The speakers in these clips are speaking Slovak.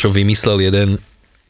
Čo vymyslel jeden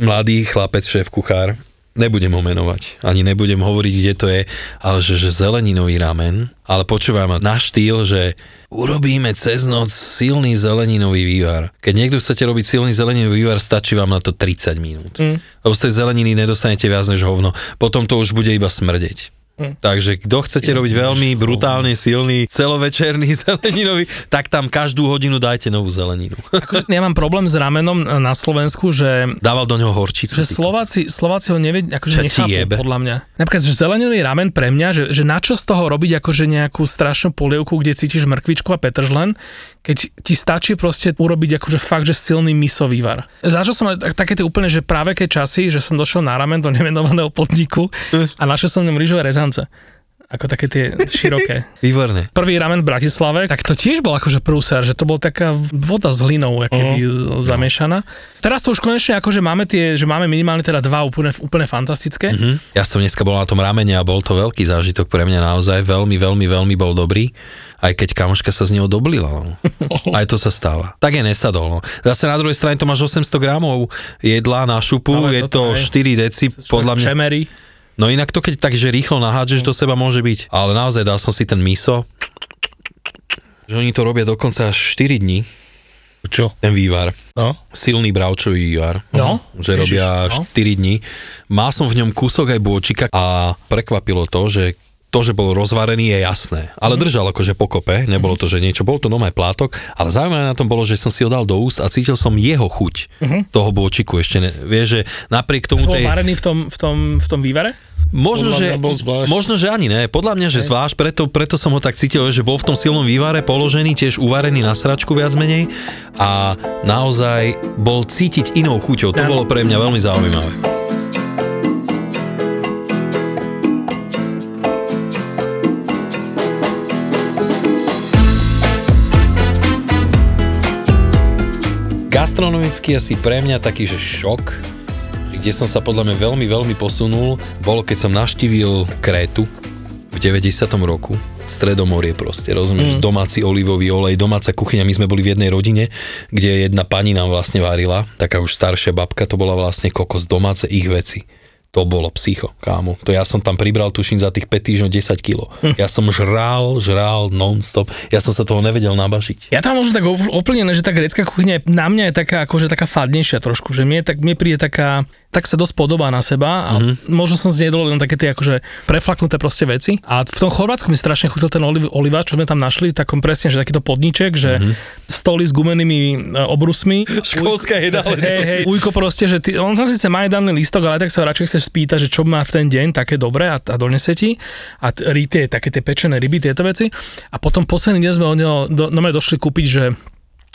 mladý chlapec, šéf kuchár, nebudem ho menovať, ani nebudem hovoriť, kde to je, ale že, že zeleninový ramen, ale počúvaj ma, na štýl, že urobíme cez noc silný zeleninový vývar. Keď niekto chcete robiť silný zeleninový vývar, stačí vám na to 30 minút. Mm. Lebo z tej zeleniny nedostanete viac než hovno. Potom to už bude iba smrdeť. Hm. Takže kto chcete robiť veľmi brutálne silný celovečerný zeleninový, tak tam každú hodinu dajte novú zeleninu. Ako, ja mám problém s ramenom na Slovensku, že... Dával do neho horčicu. Že Slováci, Slováci ho nevie, akože nechápu, jebe. podľa mňa. Napríklad, že zeleninový ramen pre mňa, že, že na čo z toho robiť akože nejakú strašnú polievku, kde cítiš mrkvičku a petržlen, keď ti stačí proste urobiť akože fakt, že silný miso vývar. Zažil som aj také tie úplne, že práve keď časy, že som došiel na ramen do nemenovaného podniku a našiel som v ňom rýžové rezance ako také tie široké. Výborné. Prvý ramen v Bratislave, tak to tiež bol akože prúser, že to bol taká voda s hlinou, keby uh-huh. zamiešaná. Teraz to už konečne akože máme tie, že máme minimálne teda dva úplne, úplne fantastické. Uh-huh. Ja som dneska bol na tom ramene a bol to veľký zážitok pre mňa naozaj, veľmi, veľmi, veľmi bol dobrý aj keď kamoška sa z neho doblila. No. Aj to sa stáva. Tak je nesadol. No. Zase na druhej strane to máš 800 gramov jedla na šupu, Ale je to, to 4 deci, podľa mňa. Čemery. No inak to keď takže rýchlo nahádžeš do seba môže byť. Ale naozaj dal som si ten miso, že oni to robia dokonca až 4 dní. Čo? Ten vývar. No. Silný bravčový vývar. No. Že Ježiš, robia no. 4 dní. Mal som v ňom kúsok aj bôčika a prekvapilo to, že to, že bol rozvarený, je jasné. Ale mm. držal akože pokope, nebolo to, že niečo, bol to nomaj plátok, ale zaujímavé na tom bolo, že som si ho dal do úst a cítil som jeho chuť mm-hmm. toho bôčiku ešte. Ne, vieš, že napriek tomu... To bol tej... varený v tom, v, tom, v tom vývare? Možno že, možno, že ani ne. Podľa mňa, že zvlášť, preto, preto som ho tak cítil, že bol v tom silnom vývare položený, tiež uvarený na sračku viac menej a naozaj bol cítiť inou chuťou. To bolo pre mňa veľmi zaujímavé. Gastronomicky asi pre mňa taký, že šok, kde som sa podľa mňa veľmi, veľmi posunul, bolo keď som naštívil Krétu v 90. roku. Stredomorie proste, rozumieš? Mm. Domáci olivový olej, domáca kuchyňa. My sme boli v jednej rodine, kde jedna pani nám vlastne varila, taká už staršia babka, to bola vlastne kokos, domáce ich veci to bolo psycho, kámo. To ja som tam pribral, tuším, za tých 5 týždňov 10 kg. Hm. Ja som žral, žral non-stop. Ja som sa toho nevedel nabažiť. Ja tam možno tak oplnené, že tá grecká kuchyňa na mňa je taká, akože taká fadnejšia trošku, že mne, tak, mne príde taká, tak sa dosť podobá na seba a mm-hmm. možno som zjedol len také tie akože preflaknuté proste veci. A v tom Chorvátsku mi strašne chutil ten oliv, oliva, čo sme tam našli, takom presne, že takýto podniček, že mm-hmm. stoly s gumenými e, obrusmi. Školská jedálne. Hej, hej, ujko proste, že ty, on sa síce má jedálny lístok, ale tak sa radšej chceš spýtať, že čo má v ten deň také dobré a, a donese ti. A t- tie, také tie pečené ryby, tieto veci. A potom posledný deň sme od neho do, no došli kúpiť, že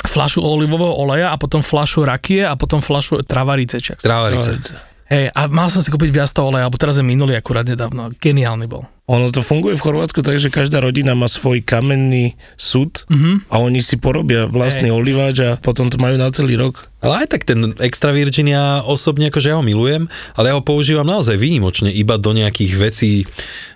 flašu olivového oleja a potom flašu rakie a potom flašu travarice. Travarice. Hej, a mal som si kúpiť viac toho oleja, alebo teraz je minulý akurát nedávno. Geniálny bol. Ono to funguje v Chorvátsku tak, že každá rodina má svoj kamenný súd mm-hmm. a oni si porobia vlastný hey. oliváč a potom to majú na celý rok. Ale aj tak ten extra Virginia osobne, akože ja ho milujem, ale ja ho používam naozaj výnimočne iba do nejakých vecí,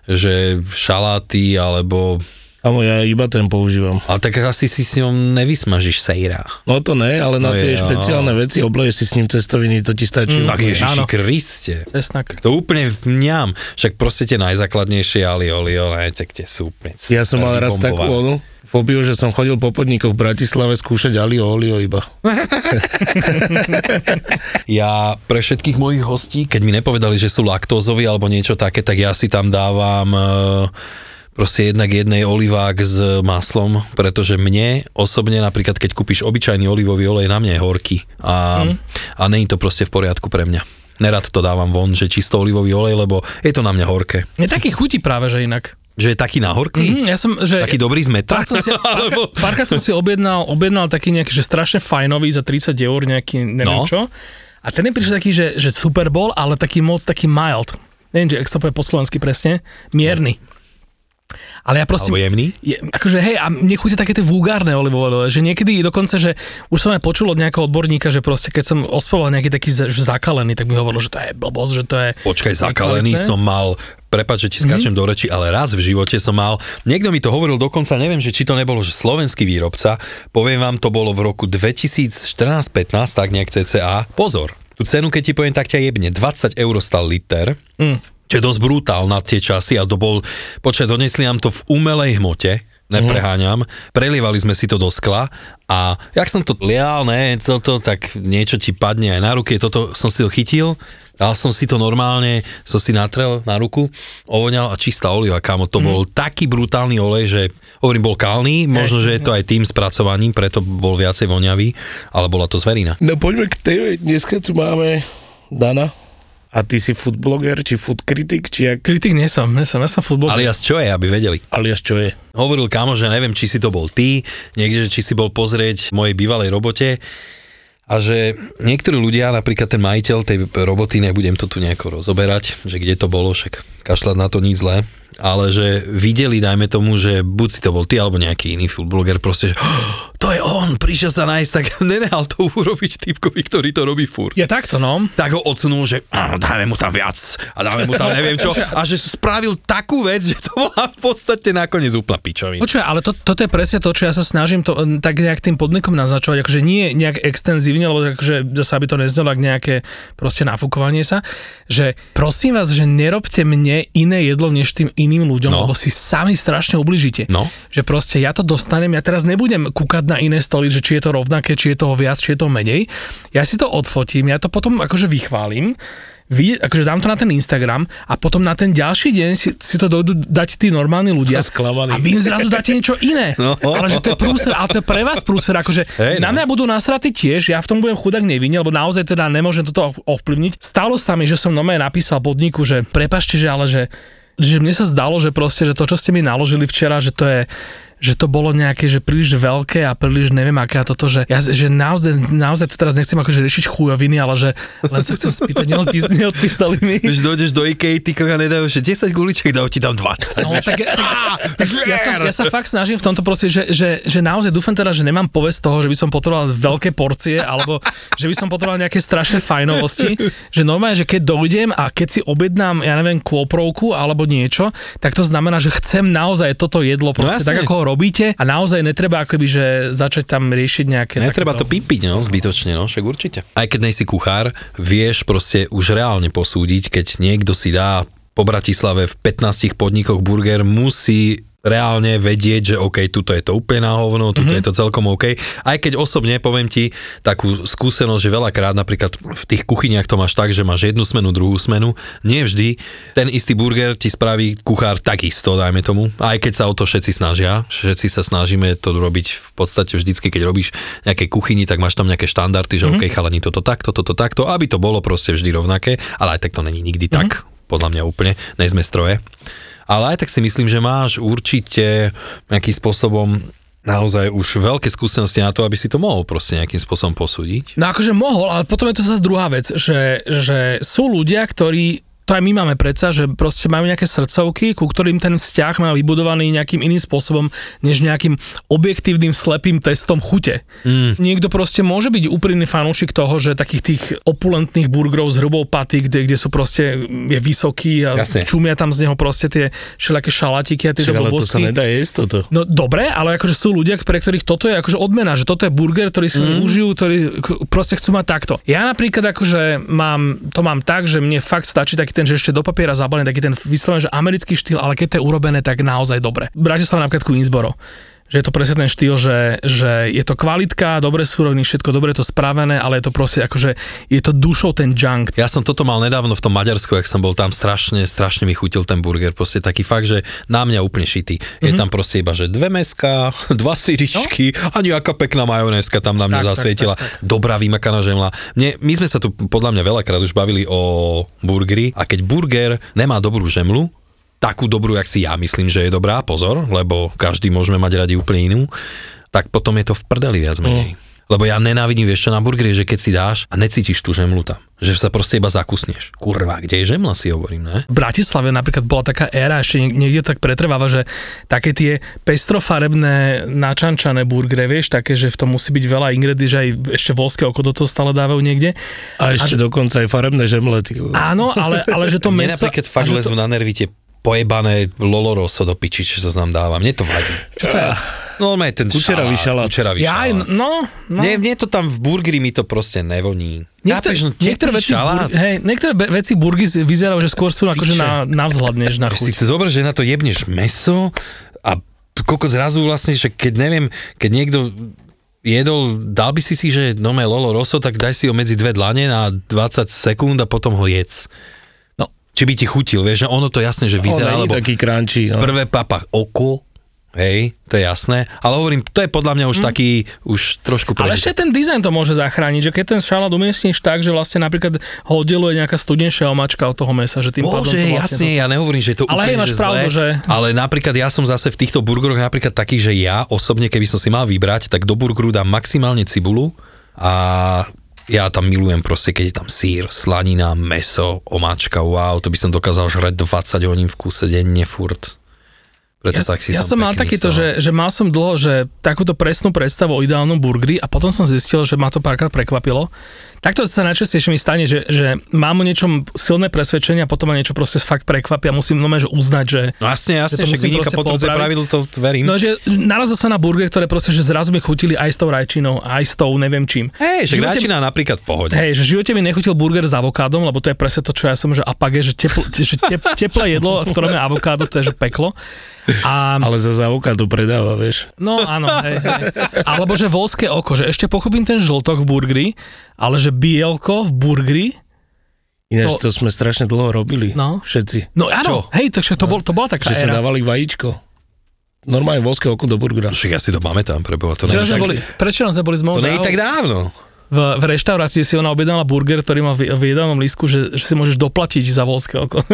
že šaláty alebo Amo, ja iba ten používam. Ale tak asi si s ňom nevysmažíš sejra. No to ne, ale na no tie je, špeciálne no. veci obleje si s ním cestoviny, to ti stačí. Mm, tak Ježiši Kriste. Cesnak. To úplne mňam. Však proste tie najzákladnejšie ali oli, oli, tak tie sú úplne Ja som mal raz takú onu, fóbiu, že som chodil po podnikoch v Bratislave skúšať alio olio iba. ja pre všetkých mojich hostí, keď mi nepovedali, že sú laktózoví alebo niečo také, tak ja si tam dávam uh, proste jednak jednej olivák s maslom, pretože mne osobne napríklad, keď kúpiš obyčajný olivový olej, na mňa je horký a, mm. a není to proste v poriadku pre mňa. Nerad to dávam von, že čisto olivový olej, lebo je to na mňa horké. Je taký chutí práve, že inak. Že je taký nahorklý? Mm, ja som, že, taký dobrý z metra? Som si, Alebo... párkrát som si objednal, objednal taký nejaký, že strašne fajnový za 30 eur, nejaký neviem no. čo. A ten mi prišiel taký, že, že Super Bowl, ale taký moc taký mild. Neviem, že ak sa povie po slovensky presne. Mierny. Ale ja prosím... Alebo jemný? Je, akože hej, a mne chute také tie vulgárne olivové oleje, že niekedy dokonca, že už som aj počul od nejakého odborníka, že proste keď som ospoval nejaký taký zakalený, tak mi hovoril, že to je blbosť, že to je... Počkaj, zakalený som mal Prepač, že ti skáčem mm-hmm. do reči, ale raz v živote som mal, niekto mi to hovoril dokonca, neviem, že či to nebolo, že slovenský výrobca, poviem vám, to bolo v roku 2014-15, tak nejak CCA. Pozor, tú cenu, keď ti poviem, tak ťa jebne, 20 eur stal liter. Mm čo je dosť brutál na tie časy a to bol, počkaj, donesli nám to v umelej hmote, nepreháňam, prelievali sme si to do skla a jak som to lial, ne, toto, tak niečo ti padne aj na ruky, toto som si to chytil, dal som si to normálne, som si natrel na ruku, ovoňal a čistá oliva, kámo, to mm. bol taký brutálny olej, že hovorím, bol kalný, možno, že je to aj tým spracovaním, preto bol viacej voňavý, ale bola to zverina. No poďme k tej, dneska tu máme Dana, a ty si food bloger, či food kritik, či jak... Kritik nie som, nie som, ja som food bloger. Alias čo je, aby vedeli? Alias čo je? Hovoril kámo, že neviem, či si to bol ty, niekde, či si bol pozrieť v mojej bývalej robote a že niektorí ľudia, napríklad ten majiteľ tej roboty, nebudem to tu nejako rozoberať, že kde to bolo, však kašľať na to nič zlé, ale že videli, dajme tomu, že buď si to bol ty, alebo nejaký iný food blogger, proste, že oh, to je on, prišiel sa nájsť, tak nenehal to urobiť typkovi, ktorý to robí furt. Je takto, no. Tak ho odsunul, že dáme mu tam viac a dáme mu tam neviem čo a že spravil takú vec, že to bola v podstate nakoniec úplná pičovina. Počuaj, ale to, toto je presne to, čo ja sa snažím to, tak nejak tým podnikom naznačovať, akože nie nejak extenzívne, lebo akože zase aby to neznelo nejaké proste nafúkovanie sa, že prosím vás, že nerobte mne iné jedlo než tým iným ľuďom, no. lebo si sami strašne ubližíte. No. Že proste ja to dostanem, ja teraz nebudem kúkať na iné stoly, že či je to rovnaké, či je toho viac, či je to menej. Ja si to odfotím, ja to potom akože vychválim vidieť, akože dám to na ten Instagram a potom na ten ďalší deň si, si to dojdu dať tí normálni ľudia. A vy im zrazu dáte niečo iné. No. Ale že to je prúser, ale to je pre vás prúser, akože hey, no. na mňa budú nasratí tiež, ja v tom budem chudák nevinne, lebo naozaj teda nemôžem toto ovplyvniť. Stalo sa mi, že som normálne napísal podniku, že prepašte, že ale že že mne sa zdalo, že proste, že to, čo ste mi naložili včera, že to je že to bolo nejaké, že príliš veľké a príliš neviem aké a toto, že, ja, že naozaj, naozaj to teraz nechcem akože riešiť chujoviny, ale že len sa chcem spýtať, neodpís, neodpísali mi. Když dojdeš do IKEA, ty koga nedajú, že 10 guličiek, dajú ti tam 20. No, tak, tak, tak ja, sa, ja sa fakt snažím v tomto proste, že, že, že naozaj dúfam teda, že nemám povesť toho, že by som potreboval veľké porcie, alebo že by som potreboval nejaké strašné fajnovosti, že normálne, že keď dojdem a keď si objednám, ja neviem, kôprovku alebo niečo, tak to znamená, že chcem naozaj toto jedlo no proste no, tak, ako ho robíte a naozaj netreba akoby, že začať tam riešiť nejaké... Netreba takéto... to pipiť, no, zbytočne, no, však určite. Aj keď nejsi kuchár, vieš proste už reálne posúdiť, keď niekto si dá po Bratislave v 15 podnikoch burger, musí reálne vedieť, že OK, tuto je to úplne na hovno, tuto mm-hmm. je to celkom OK. Aj keď osobne poviem ti takú skúsenosť, že veľakrát napríklad v tých kuchyniach to máš tak, že máš jednu smenu, druhú smenu. Nie vždy ten istý burger ti spraví kuchár takisto, dajme tomu. Aj keď sa o to všetci snažia. Všetci sa snažíme to robiť v podstate vždycky, keď robíš nejaké kuchyni, tak máš tam nejaké štandardy, že mm-hmm. OK, chalani, toto takto, toto takto, aby to bolo proste vždy rovnaké, ale aj tak to není nikdy mm-hmm. tak, podľa mňa úplne, nejsme stroje ale aj tak si myslím, že máš určite nejakým spôsobom naozaj už veľké skúsenosti na to, aby si to mohol proste nejakým spôsobom posúdiť. No akože mohol, ale potom je to zase druhá vec, že, že sú ľudia, ktorí to aj my máme predsa, že proste majú nejaké srdcovky, ku ktorým ten vzťah má vybudovaný nejakým iným spôsobom, než nejakým objektívnym slepým testom chute. Mm. Niekto proste môže byť úprimný fanúšik toho, že takých tých opulentných burgerov s hrubou paty, kde, kde sú proste, je vysoký a Jasne. čumia tam z neho proste tie všelijaké šalatiky a tieto ale to sa nedá jesť toto. No dobre, ale akože sú ľudia, pre ktorých toto je akože odmena, že toto je burger, ktorý si mm. užijú, ktorí proste chcú mať takto. Ja napríklad akože mám, to mám tak, že mne fakt stačí taký ten, že ešte do papiera zabalený, taký ten vyslovený, že americký štýl, ale keď to je urobené, tak naozaj dobre. Bratislava napríklad Queensboro že je to presne ten štýl, že, že je to kvalitka, dobre súrovny, všetko dobre to spravené, ale je to proste akože, je to dušou ten junk. Ja som toto mal nedávno v tom Maďarsku, ak som bol tam strašne, strašne mi chutil ten burger, proste taký fakt, že na mňa úplne šitý. Je mm-hmm. tam proste iba, že dve meska, dva syričky no? a nejaká pekná majonézka tam na mňa tak, zasvietila. Tak, tak, tak. Dobrá vymakaná žemla. Mne, my sme sa tu podľa mňa veľakrát už bavili o burgery a keď burger nemá dobrú žemlu, takú dobrú, jak si ja myslím, že je dobrá, pozor, lebo každý môžeme mať radi úplne inú, tak potom je to v prdeli viac menej. Mm. Lebo ja nenávidím, vieš čo, na burgeri, že keď si dáš a necítiš tú žemlu tam. Že sa proste iba zakusneš. Kurva, kde je žemla, si hovorím, ne? V Bratislave napríklad bola taká éra, ešte niekde tak pretrváva, že také tie pestrofarebné načančané burgery, vieš, také, že v tom musí byť veľa ingredy, že aj ešte volské oko do toho stále dávajú niekde. A ešte a, dokonca aj farebné žemle. Ty... Áno, ale, ale že to meso... Mne napríklad fakt lezú to... na nervy tie pojebané loloroso do piči, čo sa nám dáva. Mne to vadí. Čo to je? No, aj ten kučeravý šalát. Kučeravý ja, šalát. no, no. Nie, mne to tam v burgeri mi to proste nevoní. Niektoré, no, niektoré, veci, bur, hej, niektoré veci burgy vyzerajú, že skôr sú akože na, na vzhľad, než na chuť. Si zobrať, že na to jebneš meso a koľko zrazu vlastne, že keď neviem, keď niekto jedol, dal by si si, že no lolo roso, tak daj si ho medzi dve dlane na 20 sekúnd a potom ho jedz či by ti chutil, vieš, že ono to jasne, že vyzerá, lebo taký crunchy, no. prvé papa oko, Hej, to je jasné. Ale hovorím, to je podľa mňa už mm. taký, už trošku prežité. Ale ešte ten dizajn to môže zachrániť, že keď ten šalát umiestníš tak, že vlastne napríklad ho oddeluje nejaká studenšia omačka od toho mesa, že tým Bože, to vlastne jasne, to... ja nehovorím, že je to ale úplne, máš že pravdu, zlé, že... ale napríklad ja som zase v týchto burgeroch napríklad taký, že ja osobne, keby som si mal vybrať, tak do burgeru dám maximálne cibulu a ja tam milujem proste, keď je tam sír, slanina, meso, omáčka, wow, to by som dokázal žrať 20 hodín v kuse denne furt. Preto ja, tak si ja som mal takýto, že, že mal som dlho, že takúto presnú predstavu o ideálnom burgeri a potom som zistil, že ma to párkrát prekvapilo. Takto sa najčastejšie mi stane, že, že mám o niečom silné presvedčenie a potom ma niečo proste fakt prekvapí a musím nome, že uznať, že... No jasne, jasne, že vynika potvrdze pravidlo, to verím. No, že narazil sa na burger, ktoré proste, že zrazu mi chutili aj s tou rajčinou, aj s tou neviem čím. Hej, že rajčina napríklad v pohode. Hej, že v živote mi nechutil burger s avokádom, lebo to je presne to, čo ja som, že apage, že, tepl, že tep, teplé jedlo, v ktorom je avokádo, to je že peklo. A... Ale za avokádo predáva, vieš. No áno, hej, hej. Alebo že volské oko, že ešte pochopím ten žltok v burgeri, ale že bielko v burgeri, Ináč to, to sme strašne dlho robili, no. všetci. No áno, Čo? hej, takže to, bol, to bola taká Že sme dávali vajíčko. Normálne volské oko do burgera. Však ja si to pamätám, preboha. To prečo, sme boli, prečo sme boli s To nie je tak dávno v, v reštaurácii si ona objednala burger, ktorý má v, v jedálnom lístku, že, že si môžeš doplatiť za volské oko.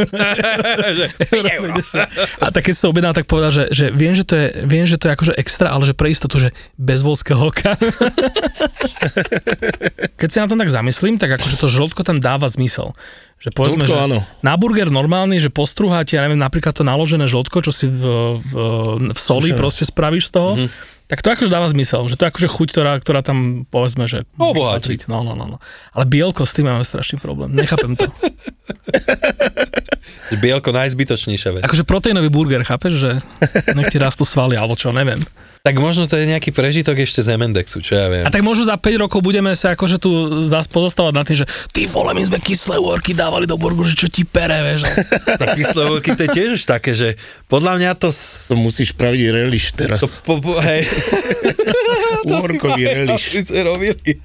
a tak keď si objednala, tak povedal, že, že, viem, že to je, viem, že to je akože extra, ale že pre istotu, že bez volského oka. keď si na tom tak zamyslím, tak akože to žltko tam dáva zmysel. Že povedzme, žltko, že áno. na burger normálny, že postruháte, ja neviem, napríklad to naložené žltko, čo si v, v, v soli Slušené. proste spravíš z toho, mm-hmm tak to akože dáva zmysel, že to je akože chuť, ktorá, ktorá tam povedzme, že... Obohatiť. No, no, no, no. Ale bielko s tým máme strašný problém, nechápem to. bielko najzbytočnejšia vec. Akože proteínový burger, chápeš, že nech ti rastú svaly, alebo čo, neviem. Tak možno to je nejaký prežitok ešte z Emendexu, čo ja viem. A tak možno za 5 rokov budeme sa akože tu zás pozostávať na tým, že ty vole, my sme kyslé worky dávali do burgu, že čo ti pere, vieš. tak kyslé worky to je tiež už také, že podľa mňa to... To musíš praviť reliš teraz. To, po, po, hej. Workový reliš. robili.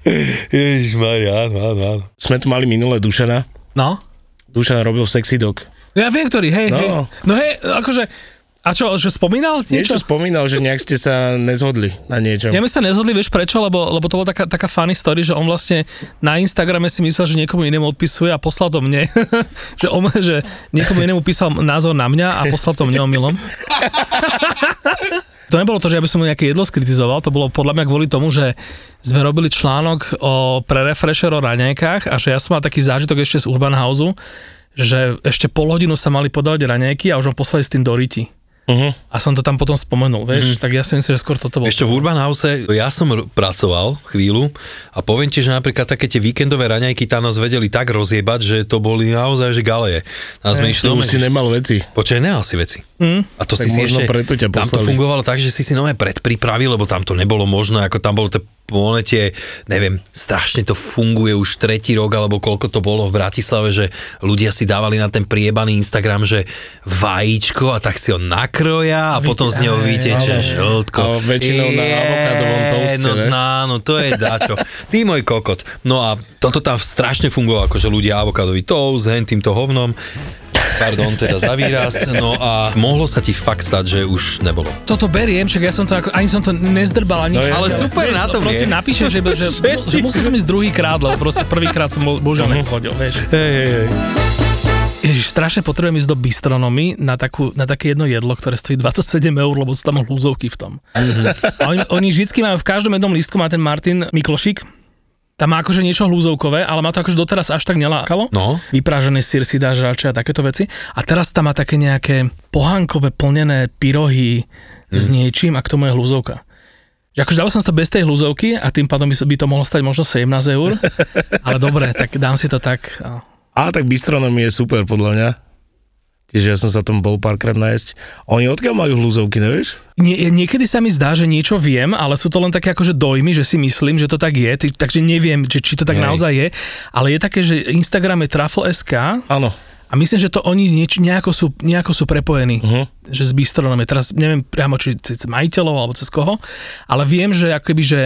Ježišmarja, áno, áno, áno. Sme tu mali minulé Dušana. No? Dušan robil sexy dog. Ja viem, ktorý, hej, no. hej. No hej, akože a čo, že spomínal niečo? Niečo spomínal, že nejak ste sa nezhodli na niečo. Ja my sa nezhodli, vieš prečo? Lebo, lebo to bola taká, taká funny story, že on vlastne na Instagrame si myslel, že niekomu inému odpisuje a poslal to mne. že, on, že niekomu inému písal názor na mňa a poslal to mne omylom. to nebolo to, že ja by som mu nejaké jedlo skritizoval, to bolo podľa mňa kvôli tomu, že sme robili článok o, pre Refresher o raňajkách a že ja som mal taký zážitok ešte z Urban Houseu, že ešte pol hodinu sa mali podávať raňajky a už ho poslali s tým do Riti. Uh-huh. A som to tam potom spomenul, vieš, uh-huh. tak ja si myslím, že skôr toto bolo. Ešte v Urban House ja som r- pracoval chvíľu a poviem ti, že napríklad také tie víkendové raňajky tam nás vedeli tak rozjebať, že to boli naozaj že galeje. Nás sme išli, si nemal veci. Počkaj, nemal si veci. Mm. A to tak si si ešte, preto ťa tam to fungovalo tak, že si si nové predpripravil, lebo tam to nebolo možné, ako tam bolo to monete, neviem, strašne to funguje už tretí rok, alebo koľko to bolo v Bratislave, že ľudia si dávali na ten priebaný Instagram, že vajíčko a tak si ho nakroja a Víte, potom z neho vyteče žltko. A väčšinou na avokádovom toaste, no, no, no, to je dačo. Ty môj kokot. No a toto tam strašne fungovalo, akože ľudia avokádový toast, hen týmto hovnom pardon, teda za výraz, no a mohlo sa ti fakt stať, že už nebolo. Toto beriem, však ja som to ako, ani som to nezdrbal, ani no, Ale super vieš, na tom Prosím, napíše, že, že, že, že musí som ísť druhý krát, lebo proste prvýkrát som bohužiaľ uh-huh. nechodil, vieš. Hej, hej, hej. Ježiš strašne potrebujem ísť do bistronomy na, takú, na také jedno jedlo, ktoré stojí 27 eur, lebo sú tam hlúzovky v tom. A oni, oni vždycky majú v každom jednom lístku, má ten Martin Miklošik, tam má akože niečo hlúzovkové, ale ma to akože doteraz až tak nelákalo. No. Vyprážený sír si dáš radšej a takéto veci. A teraz tam má také nejaké pohánkové plnené pyrohy mm. s niečím a k tomu je hlúzovka. Že akože dal som to bez tej hlúzovky a tým pádom by to mohlo stať možno 17 eur. ale dobre, tak dám si to tak. A tak bistronomie je super podľa mňa. Čiže ja som sa tam bol párkrát nájsť. Oni odkiaľ majú hlúzovky, nevieš? Nie, niekedy sa mi zdá, že niečo viem, ale sú to len také akože dojmy, že si myslím, že to tak je, takže neviem, že či to tak Nej. naozaj je. Ale je také, že Instagram je trafl.sk. Áno. A myslím, že to oni nieč, nejako, sú, nejako sú prepojení, uh-huh. že s bistronami. Teraz neviem priamo, či cez majiteľov alebo cez koho, ale viem, že akoby, že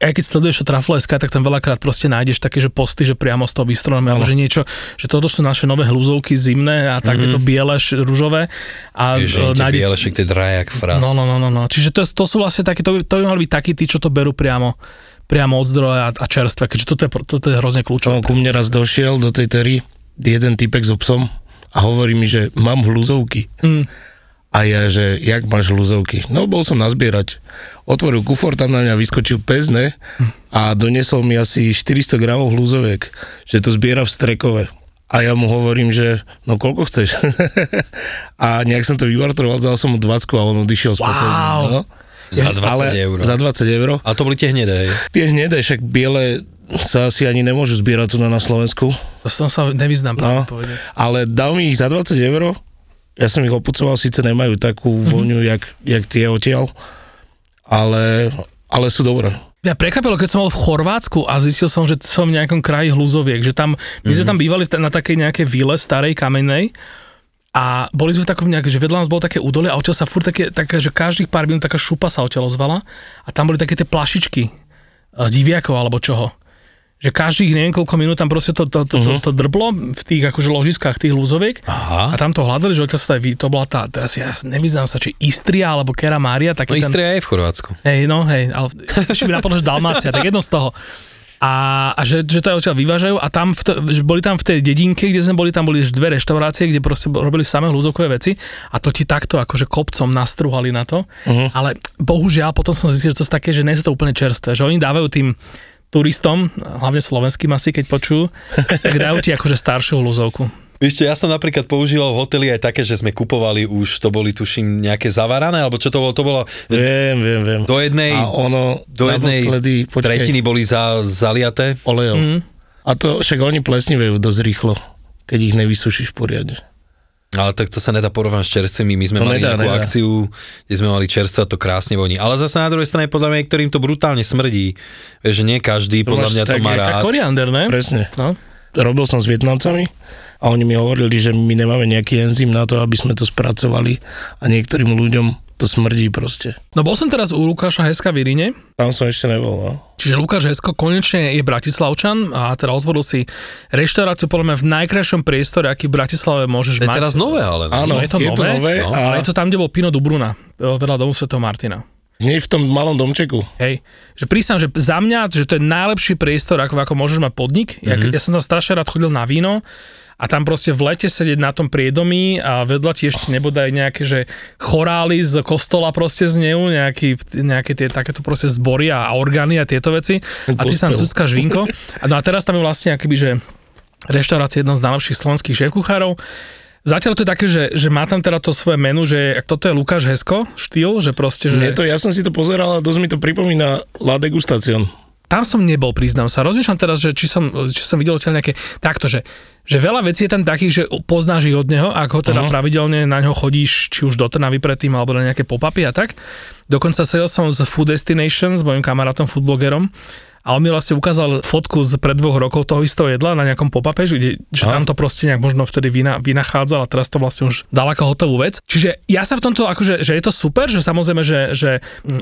aj keď sleduješ to Trafleska, tak tam veľakrát proste nájdeš také, že posty, že priamo z toho bistronami, alebo že niečo, že toto sú naše nové hlúzovky zimné a takéto mm-hmm. biele, rúžové. A Ježe, nájde... biele, však drajak fras. No, no, no, no, no. Čiže to, to sú vlastne také, to, to by mali byť takí tí, čo to berú priamo priamo od zdroja a, a čerstvé, keďže toto je, toto je hrozne kľúčové. No, ku mne raz došiel do tej tery jeden typek s obsom a hovorí mi, že mám hluzovky. Mm. A ja, že jak máš hluzovky? No, bol som nazbierať. Otvoril kufor, tam na mňa vyskočil pezne a donesol mi asi 400 gramov hluzoviek, že to zbiera v strekove. A ja mu hovorím, že no koľko chceš? a nejak som to vyvartroval, dal som mu 20 a on odišiel spokojný. Wow. No. Za 20 ale eur. Za 20 eur. A to boli tie hnedé. Tie hnedé, však biele sa asi ani nemôžu zbierať tu na Slovensku. To som sa nevyznám, no, Ale dal mi ich za 20 eur, ja som ich opucoval, síce nemajú takú mm-hmm. voňu, jak, jak tie odtiaľ, ale, ale sú dobré. Ja prekvapilo, keď som bol v Chorvátsku a zistil som, že som v nejakom kraji hluzoviek, že tam, my sme mhm. tam bývali na takej nejakej vile starej kamenej a boli sme v takom nejaké, že vedľa nás bolo také údolie a odtiaľ sa furt také, také, že každých pár minút taká šupa sa odtiaľ ozvala a tam boli také tie plašičky eh, diviakov alebo čoho že každých neviem koľko minút tam proste to, to, to, uh-huh. to, to drblo v tých akože ložiskách tých lúzoviek Aha. a tam to hľadzali, že odtiaľ sa to, to bola tá, teraz ja nevyznám sa, či Istria alebo Kera Mária. no Istria ten, je v Chorvátsku. Hej, no hej, ale ešte by napadlo, že Dalmácia, tak jedno z toho. A, a že, že to aj odtiaľ vyvážajú a tam v to, že boli tam v tej dedinke, kde sme boli, tam boli dve reštaurácie, kde proste robili samé hľúzokové veci a to ti takto akože kopcom nastruhali na to, uh-huh. ale bohužiaľ potom som zistil, že to sú také, že nie sú to úplne čerstvé, že oni dávajú tým turistom, hlavne slovenským asi, keď počujú, tak dajú ti akože staršiu hľuzovku. Víš ja som napríklad používal v hoteli aj také, že sme kupovali už, to boli tuším nejaké zavarané, alebo čo to bolo, to bolo... Viem, viem, viem. Do jednej, a ono, do jednej počkej, tretiny boli za, zaliaté. Olejom. Mm. A to však oni plesnivejú dosť rýchlo, keď ich nevysušíš poriadne. Ale tak to sa nedá porovnať s čerstvými. My sme no mali nedá, nejakú nedá. akciu, kde sme mali čerstvo a to krásne voní. Ale zase na druhej strane podľa mňa niektorým to brutálne smrdí. Vieš, že nie každý to podľa mňa to má rád. koriander, ne? Presne. No. Robil som s Vietnamcami a oni mi hovorili, že my nemáme nejaký enzym na to, aby sme to spracovali a niektorým ľuďom to smrdí proste. No bol som teraz u Lukáša Heska v Irine. Tam som ešte nebol, no. Čiže Lukáš Hesko konečne je Bratislavčan a teda otvoril si reštauráciu podľa mňa v najkrajšom priestore, aký v Bratislave môžeš je mať. Je teraz nové, ale. Áno, je to je nové, to nové no. a... ale je to tam, kde bol Pino Dubruna, vedľa domu Sv. Martina. Nie v tom malom domčeku. Hej, že prísam, že za mňa, že to je najlepší priestor, ako, ako môžeš mať podnik. Mm-hmm. Ja, mhm. ja som tam strašne rád chodil na víno a tam proste v lete sedieť na tom priedomí a vedľa ti ešte nebodaj nejaké, že chorály z kostola proste znejú, nejaký, nejaké tie takéto proste zbory a orgány a tieto veci a ty sa cuckáš vínko. A, no a teraz tam je vlastne akýby, že reštaurácia jedna z najlepších slovenských šéf-kuchárov. Zatiaľ to je také, že, že má tam teda to svoje menu, že toto je Lukáš Hesko štýl, že proste, že... Nie to, ja som si to pozeral a dosť mi to pripomína La Degustation. Tam som nebol, priznám sa. Rozmýšľam teraz, že či som, či som videl nejaké... Takto, že, že veľa vecí je tam takých, že poznáš ich od neho, ak ho teda uh-huh. pravidelne na ňo chodíš, či už do Trnavy predtým, alebo na nejaké pop-upy a tak. Dokonca sedel som z Food Destination s mojim kamarátom, foodblogerom a on mi vlastne ukázal fotku z pred dvoch rokov toho istého jedla na nejakom pop-upe, že, že tam to proste nejak možno vtedy vyna, vynachádzal a teraz to vlastne už dal ako hotovú vec. Čiže ja sa v tomto akože, že je to super, že samozrejme, že, že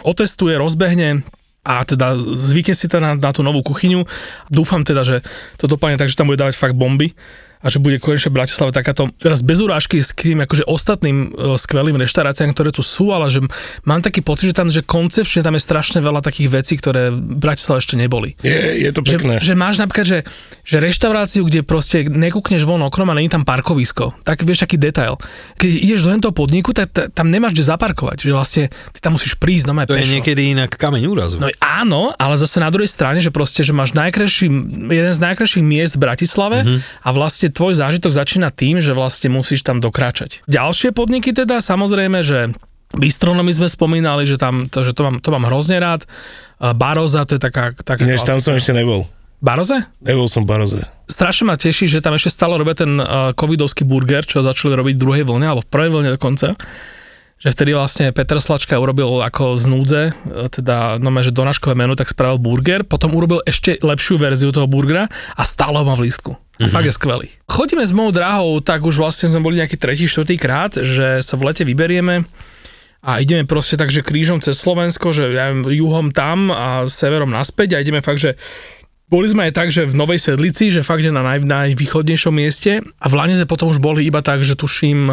otestuje, rozbehne a teda zvykne si teda na, na tú novú kuchyňu. Dúfam teda, že to dopadne tak, že tam bude dávať fakt bomby a že bude konečne v Bratislave takáto, teraz bez urážky s tým akože ostatným uh, skvelým reštauráciám, ktoré tu sú, ale že mám taký pocit, že tam, že koncepčne tam je strašne veľa takých vecí, ktoré v Bratislave ešte neboli. Je, je to pekné. Že, že máš napríklad, že, že reštauráciu, kde proste nekúkneš von oknom a není tam parkovisko. Tak vieš, aký detail. Keď ideš do toho podniku, tak t- tam nemáš kde zaparkovať. Že vlastne ty tam musíš prísť, no To pešo. je niekedy inak kameň úrazu. No áno, ale zase na druhej strane, že proste, že máš najkrajší, jeden z najkrajších miest v Bratislave mm-hmm. a vlastne tvoj zážitok začína tým, že vlastne musíš tam dokráčať. Ďalšie podniky teda, samozrejme, že Bistronomy sme spomínali, že, tam, to, že to, mám, to mám hrozne rád. Baroza, to je taká... taká Než tam som ešte nebol. Baroze? Nebol som Baroze. Strašne ma teší, že tam ešte stále robia ten uh, covidovský burger, čo začali robiť v druhej vlne, alebo v prvej vlne dokonca že vtedy vlastne Peter Slačka urobil ako z núdze, teda no že donáškové menu, tak spravil burger, potom urobil ešte lepšiu verziu toho burgera a stále ho má v lístku. Mm-hmm. Fakt je skvelý. Chodíme s mojou drahou, tak už vlastne sme boli nejaký tretí, štvrtý krát, že sa v lete vyberieme a ideme proste tak, že krížom cez Slovensko, že ja juhom tam a severom naspäť a ideme fakt, že boli sme aj tak, že v Novej Sedlici, že fakt, že na naj, najvýchodnejšom mieste a v Lane sme potom už boli iba tak, že tuším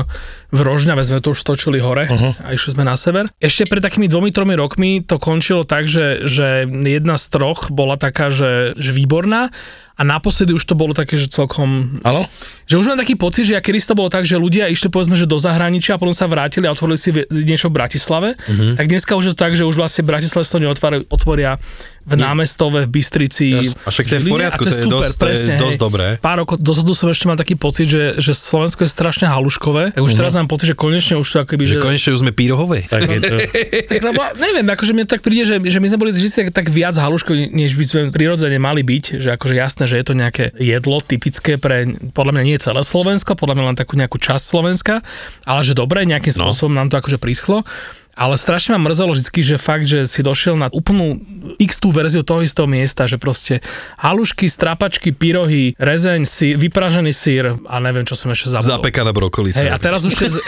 v Rožňave sme to už stočili hore uh-huh. a išli sme na sever. Ešte pred takými dvomi, tromi rokmi to končilo tak, že, že jedna z troch bola taká, že, že výborná a naposledy už to bolo také, že celkom... Áno? Že už mám taký pocit, že aký to bolo tak, že ľudia išli povedzme, že do zahraničia a potom sa vrátili a otvorili si niečo v Bratislave, uh-huh. tak dneska už je to tak, že už vlastne Bratislave to neotvoria v námestove, v Bystrici. Yes. A však to je v poriadku, to je, to je super, dosť, presne, to je dosť dobré. Pár rokov dozadu som ešte mal taký pocit, že, že Slovensko je strašne haluškové, tak už uh-huh. teraz mám pocit, že konečne už to akoby, že... že konečne už sme pírohové. Tak je to... tak, lebo, neviem, akože mne tak príde, že, že my sme boli vždy tak, tak viac haluškoví, než by sme prirodzene mali byť, že akože jasné, že je to nejaké jedlo typické pre, podľa mňa nie celé Slovensko, podľa mňa len takú nejakú časť Slovenska, ale že dobre, nejakým no. spôsobom nám to akože prischlo. Ale strašne ma mrzelo vždy, že fakt, že si došiel na úplnú x tú verziu toho istého miesta, že proste halušky, strapačky, pyrohy, rezeň, sír, vypražený sír a neviem, čo som ešte zabudol. Zapekaná brokolica. Hej, a teraz už to je...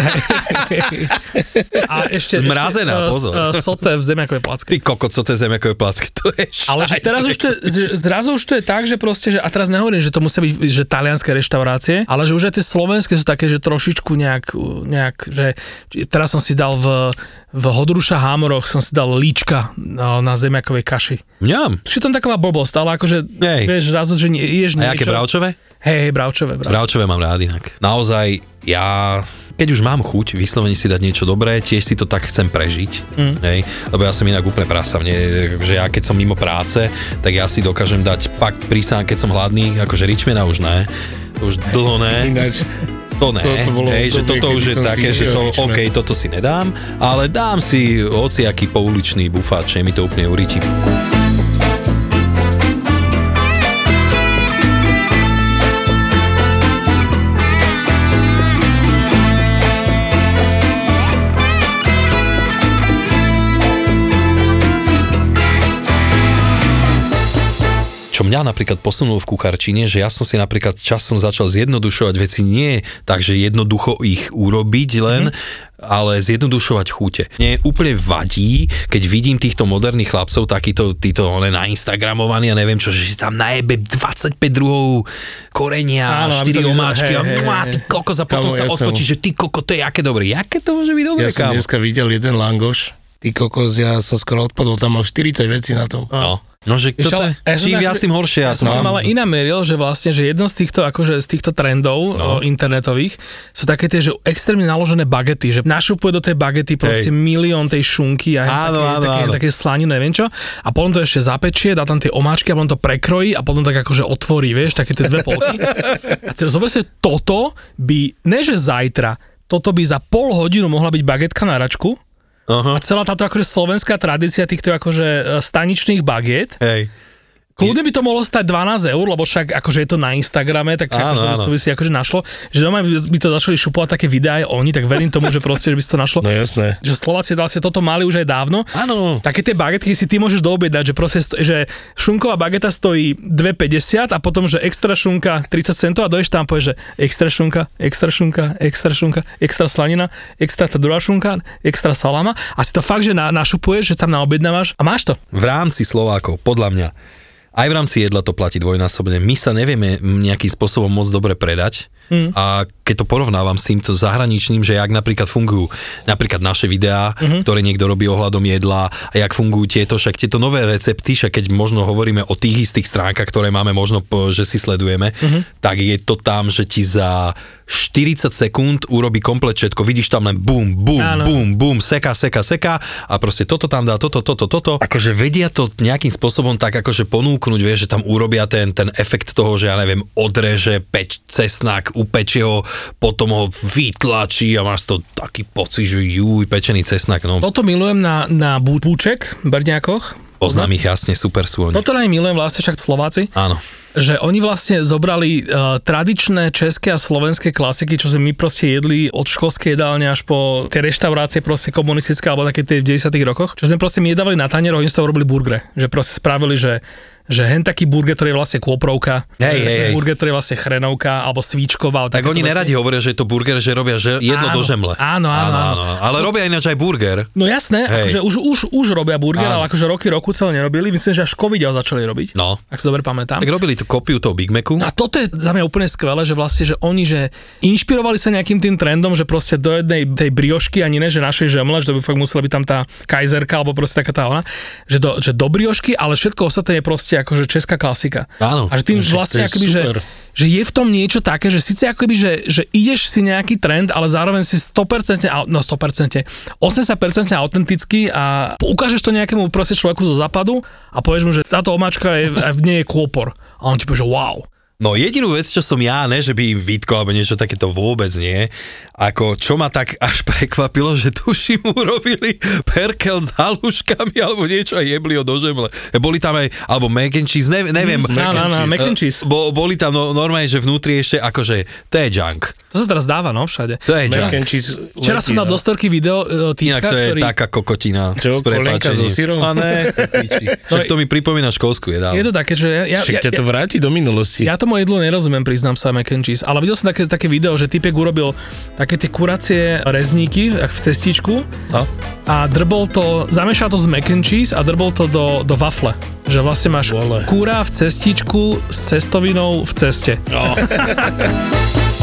a ešte... Zmrazená, ešte, pozor. Uh, soté v zemiakové placky. Ty kokot, soté v zemiakové placky, to je Ale že teraz už to je, zrazu už to je tak, že proste, že, a teraz nehovorím, že to musia byť že talianské reštaurácie, ale že už aj tie slovenské sú také, že trošičku nejak, nejak že teraz som si dal v v Hodruša Hámoroch som si dal líčka na, na zemiakovej kaši. Mňam. Či tam taková blbosť, ale akože, Hej. vieš, zrazu, že nie, ješ niečo. A aké bravčové? Hej, bravčové, bravčové. Bravčové mám rád inak. Naozaj, ja keď už mám chuť vyslovene si dať niečo dobré, tiež si to tak chcem prežiť, mm. hej, lebo ja som inak úplne prasa, mne, že ja keď som mimo práce, tak ja si dokážem dať fakt prísám, keď som hladný, akože ričmena už ne, už dlho ne. Ináč, to ne, to, to bolo hej, že toto už je také, že to, OK, toto si nedám, ale dám si hociaký pouličný bufáč, mi to úplne uríti. Mňa napríklad posunulo v kuchárčine, že ja som si napríklad časom začal zjednodušovať veci nie tak, že jednoducho ich urobiť len, mm-hmm. ale zjednodušovať chute. Mne úplne vadí, keď vidím týchto moderných chlapcov, takýto títo one nainstagramovaní a neviem čo, že si tam najebe 25 druhov korenia, Áno, 4 omáčky a ty kokos a potom sa ja odfotí, som... že ty koko, to je aké dobré. Jaké to môže byť dobré, Ja som dneska videl jeden langoš, ty kokos, ja som skoro odpadol, tam mal 40 vecí na tom. No. No, že toto je, ja čím viac, tým horšie. Ja som no. ale iná meril, že vlastne, že jedno z týchto, akože z týchto trendov no. o, internetových sú také tie, že extrémne naložené bagety, že našupuje do tej bagety proste Hej. milión tej šunky a áno, také, áno, také, áno. také slaniny, neviem čo. A potom to ešte zapečie, dá tam tie omáčky a potom to prekrojí a potom tak akože otvorí, vieš, také tie dve polky. A zober si, toto by, ne že zajtra, toto by za pol hodinu mohla byť bagetka na račku, Uh-huh. A celá táto akože slovenská tradícia týchto akože e, staničných bagiet. Hej Kľudne by to mohlo stať 12 eur, lebo však akože je to na Instagrame, tak áno, akože áno. si akože našlo, že doma by to začali šupovať také videá aj oni, tak verím tomu, že proste, že by si to našlo. No jasné. Že Slováci vlastne toto mali už aj dávno. Áno. Také tie bagetky si ty môžeš doobjednať, že proste, že šunková bageta stojí 2,50 a potom, že extra šunka 30 centov a doješ tam povieš, že extra šunka, extra šunka, extra šunka, extra slanina, extra tá druhá šunka, extra salama a si to fakt, že na, našupuješ, že tam naobjednávaš a máš to. V rámci Slovákov, podľa mňa aj v rámci jedla to platí dvojnásobne. My sa nevieme nejakým spôsobom moc dobre predať mm. a keď to porovnávam s týmto zahraničným, že jak napríklad fungujú napríklad naše videá, mm-hmm. ktoré niekto robí ohľadom jedla a jak fungujú tieto, však tieto nové recepty, však keď možno hovoríme o tých istých stránkach, ktoré máme možno, že si sledujeme, mm-hmm. tak je to tam, že ti za 40 sekúnd urobí komplet všetko. Vidíš tam len bum, bum, Áno. bum, bum, seka, seka, seka a proste toto tam dá, toto, toto, toto. Akože vedia to nejakým spôsobom tak akože ponúknuť, vieš, že tam urobia ten, ten efekt toho, že ja neviem, odreže peč, cesnak, upečie ho, potom ho vytlačí a máš to taký pocit, že juj, pečený cesnak. No. Toto milujem na, na búček v Brňákoch. Poznám ich jasne, super sú oni. Toto aj milujem vlastne však Slováci. Áno že oni vlastne zobrali uh, tradičné české a slovenské klasiky, čo sme my proste jedli od školskej jedálne až po tie reštaurácie proste komunistické alebo také tie v 90 rokoch, čo sme proste my jedávali na tanier, oni z toho robili burgre, že proste spravili, že že hen taký burger, ktorý je vlastne kôprovka, hej, hej, hej. burger, ktorý je vlastne chrenovka alebo svíčková. Tak oni neradi hovoria, že je to burger, že robia že jedlo áno, do žemle. Áno, áno, áno. áno. Ale to... robia ináč aj burger. No jasné, akože už, už, už robia burger, áno. ale akože roky, roku celé nerobili. Myslím, že až covid začali robiť. No. Ak si dobre pamätám. Tak robili tú kopiu toho Big Macu. A toto je za mňa úplne skvelé, že vlastne, že oni, že inšpirovali sa nejakým tým trendom, že proste do jednej tej briošky, ani ne, že našej žemle, že by fakt musela byť tam tá kajzerka, alebo proste taká tá ona, že do, že do briošky, ale všetko ostatné je proste akože česká klasika. Áno. A že tým vlastne akoby, že, že je v tom niečo také, že síce akoby, že, že ideš si nejaký trend, ale zároveň si 100%, no 100%, 80% autentický a ukážeš to nejakému proste človeku zo západu a povieš mu, že táto omáčka je, v nej je kôpor. A on ti povie, že wow. No jedinú vec, čo som ja, ne, že by im vytkol alebo niečo takéto vôbec nie, ako čo ma tak až prekvapilo, že tuším urobili perkel s haluškami alebo niečo a jebli ho do žemle. Boli tam aj, alebo mac and cheese, ne, neviem. Mm, mac, no, no, no, mac and cheese. Bo, boli tam no, normálne, že vnútri ešte akože, to je junk. To sa teraz dáva, no, všade. To je mac and cheese Včera som dal do storky video uh, týka, Inak to je ktorý... taká kokotina. Čo, kolenka so sírom? A ne, to mi pripomína školskú jedálnu. Je to také, že... Ja, ja, Však ťa to vráti do minulosti. Ja tomu jedlu nerozumiem, priznám sa, mac and cheese. Ale videl som také, také video, že typek urobil také tie kuracie rezníky, v cestičku. No. A drbol to, zamiešal to s mac and cheese a drbol to do, do wafle. Že vlastne máš Vole. kúra v cestičku s cestovinou v ceste. No.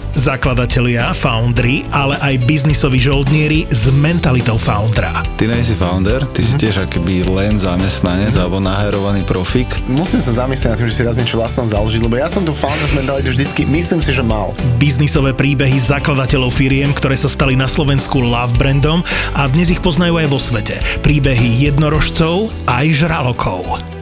zakladatelia, foundry, ale aj biznisoví žoldnieri s mentalitou foundera. Ty nie si founder, ty si tiež akoby len zamestnanec alebo naherovaný profik. Musím sa zamyslieť nad tým, že si raz niečo vlastnom založiť, lebo ja som tu founders mentalitu vždycky, myslím si, že mal. Biznisové príbehy zakladateľov firiem, ktoré sa stali na Slovensku love brandom a dnes ich poznajú aj vo svete. Príbehy jednorožcov aj žralokov